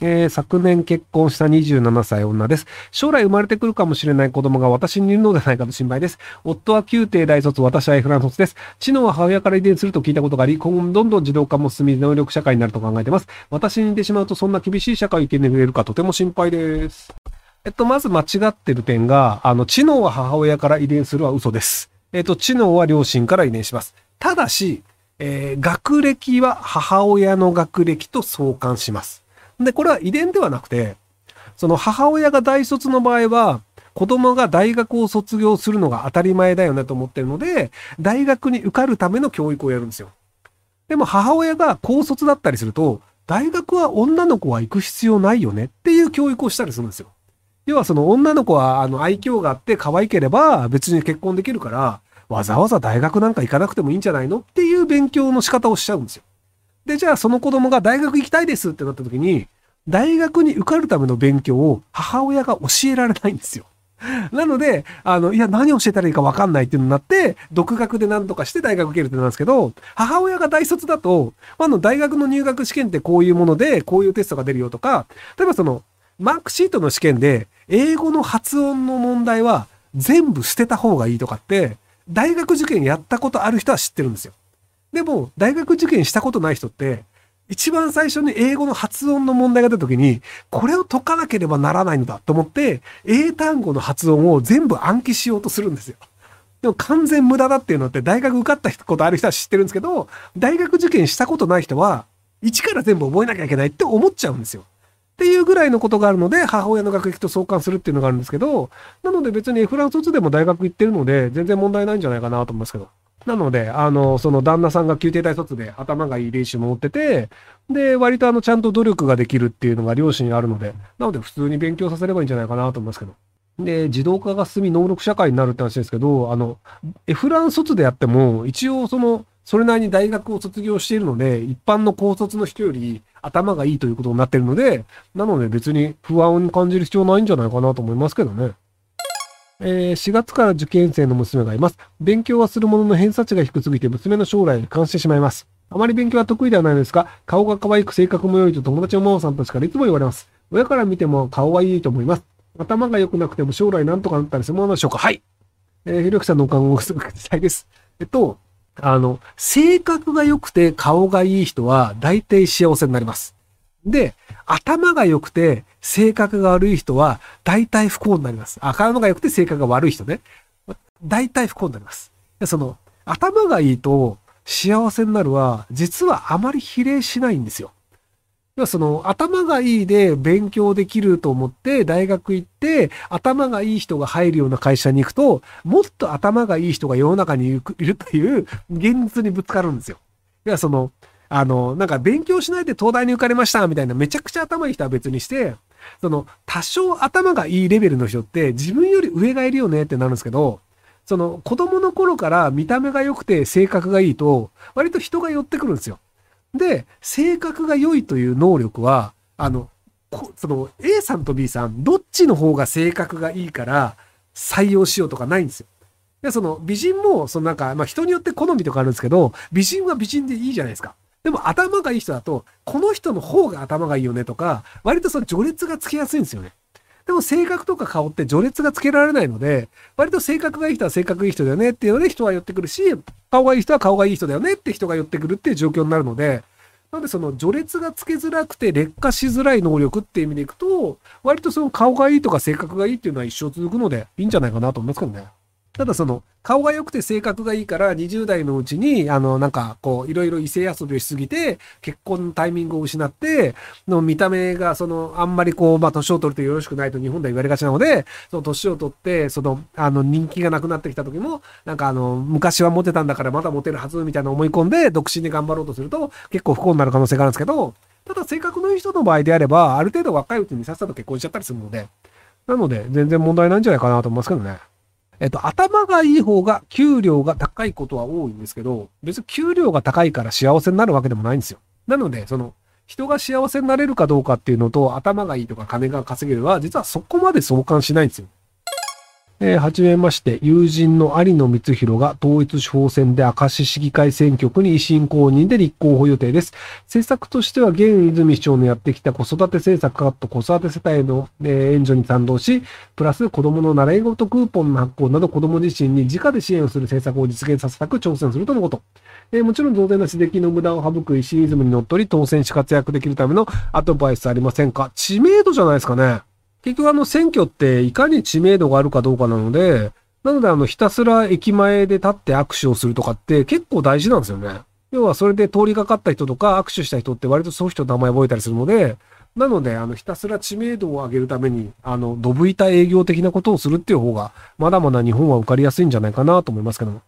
えー、昨年結婚した27歳女です。将来生まれてくるかもしれない子供が私にいるのではないかと心配です。夫は宮廷大卒、私は F ラン卒です。知能は母親から遺伝すると聞いたことがあり、今後どんどん自動化も進み、能力社会になると考えています。私に似てしまうとそんな厳しい社会を生き抜けるかとても心配です。えっと、まず間違ってる点が、あの、知能は母親から遺伝するは嘘です。えっと、知能は両親から遺伝します。ただし、えー、学歴は母親の学歴と相関します。で、これは遺伝ではなくて、その母親が大卒の場合は、子供が大学を卒業するのが当たり前だよねと思ってるので、大学に受かるための教育をやるんですよ。でも母親が高卒だったりすると、大学は女の子は行く必要ないよねっていう教育をしたりするんですよ。要はその女の子はあの愛嬌があって可愛ければ別に結婚できるから、わざわざ大学なんか行かなくてもいいんじゃないのっていう勉強の仕方をしちゃうんですよ。で、じゃあその子供が大学行きたいですってなった時に、大学に受かるための勉強を母親が教えられないんですよ。なので、あの、いや、何教えたらいいか分かんないっていうのになって、独学で何とかして大学受けるってなんですけど、母親が大卒だと、あの、大学の入学試験ってこういうもので、こういうテストが出るよとか、例えばその、マークシートの試験で、英語の発音の問題は全部捨てた方がいいとかって、大学受験やったことある人は知ってるんですよ。でも、大学受験したことない人って、一番最初に英語の発音の問題が出た時に、これを解かなければならないのだと思って、英単語の発音を全部暗記しようとするんですよ。でも完全無駄だっていうのって大学受かったことある人は知ってるんですけど、大学受験したことない人は、一から全部覚えなきゃいけないって思っちゃうんですよ。っていうぐらいのことがあるので、母親の学歴と相関するっていうのがあるんですけど、なので別にフランス卒でも大学行ってるので、全然問題ないんじゃないかなと思いますけど。なので、あの、その旦那さんが宮廷大卒で頭がいい練習も持ってて、で、割とあの、ちゃんと努力ができるっていうのが両親にあるので、なので普通に勉強させればいいんじゃないかなと思いますけど。で、自動化が進み能力社会になるって話ですけど、あの、エフラン卒であっても、一応その、それなりに大学を卒業しているので、一般の高卒の人より頭がいいということになっているので、なので別に不安に感じる必要ないんじゃないかなと思いますけどね。えー、4月から受験生の娘がいます。勉強はするものの偏差値が低すぎて娘の将来に関してしまいます。あまり勉強は得意ではないのですが、顔が可愛く性格も良いと友達のママさんたちからいつも言われます。親から見ても顔はいいと思います。頭が良くなくても将来なんとかなったりするものでしょうか？はい。えー、ひろきさんのお考えをすぐしたいです。えっと、あの、性格が良くて顔がいい人は大体幸せになります。で、頭が良くて性格が悪い人は大体不幸になります。頭が良くて性格が悪い人ね。大体不幸になります。その、頭がいいと幸せになるは、実はあまり比例しないんですよ。その、頭がいいで勉強できると思って大学行って、頭がいい人が入るような会社に行くと、もっと頭がいい人が世の中にいるという現実にぶつかるんですよ。要はその、あの、なんか勉強しないで東大に受かりましたみたいなめちゃくちゃ頭いい人は別にして、その、多少頭がいいレベルの人って自分より上がいるよねってなるんですけど、その子供の頃から見た目が良くて性格がいいと、割と人が寄ってくるんですよ。で、性格が良いという能力は、あの、その A さんと B さん、どっちの方が性格がいいから採用しようとかないんですよ。で、その美人も、そのなんか、まあ人によって好みとかあるんですけど、美人は美人でいいじゃないですか。でも頭がいい人だと、この人の方が頭がいいよねとか、割とその序列がつけやすいんですよね。でも性格とか顔って序列がつけられないので、割と性格がいい人は性格いい人だよねっていうので人は寄ってくるし、顔がいい人は顔がいい人だよねって人が寄ってくるっていう状況になるので、なのでその序列がつけづらくて劣化しづらい能力っていう意味でいくと、割とその顔がいいとか性格がいいっていうのは一生続くのでいいんじゃないかなと思いますけどね。ただその、顔が良くて性格がいいから、20代のうちに、あの、なんか、こう、いろいろ異性遊びをしすぎて、結婚のタイミングを失って、の見た目が、その、あんまりこう、まあ、年を取るとよろしくないと日本では言われがちなので、その年を取って、その、あの、人気がなくなってきた時も、なんかあの、昔はモテたんだからまだモテるはず、みたいな思い込んで、独身で頑張ろうとすると、結構不幸になる可能性があるんですけど、ただ性格のいい人の場合であれば、ある程度若いうちにさっさと結婚しちゃったりするので、なので、全然問題ないんじゃないかなと思いますけどね。えっと、頭がいい方が給料が高いことは多いんですけど、別に給料が高いから幸せになるわけでもないんですよ。なので、その、人が幸せになれるかどうかっていうのと、頭がいいとか金が稼げるは、実はそこまで相関しないんですよ。えー、はじめまして、友人の有野光弘が統一地方選で明石市議会選挙区に維新公認で立候補予定です。政策としては、現泉市長のやってきた子育て政策カット子育て世帯の、えー、援助に賛同し、プラス子供の習い事クーポンの発行など子供自身に直で支援をする政策を実現させたく挑戦するとのこと。えー、もちろん当然なしでの無駄を省く維新イズムにのっとり当選し活躍できるためのアドバイスありませんか？知名度じゃないですかね。結局あの選挙っていかに知名度があるかどうかなので、なのであのひたすら駅前で立って握手をするとかって結構大事なんですよね。要はそれで通りがかった人とか握手した人って割とそういう人の名前覚えたりするので、なので、あの、ひたすら知名度を上げるために、あの、どぶ板営業的なことをするっていう方が、まだまだ日本は受かりやすいんじゃないかなと思いますけども。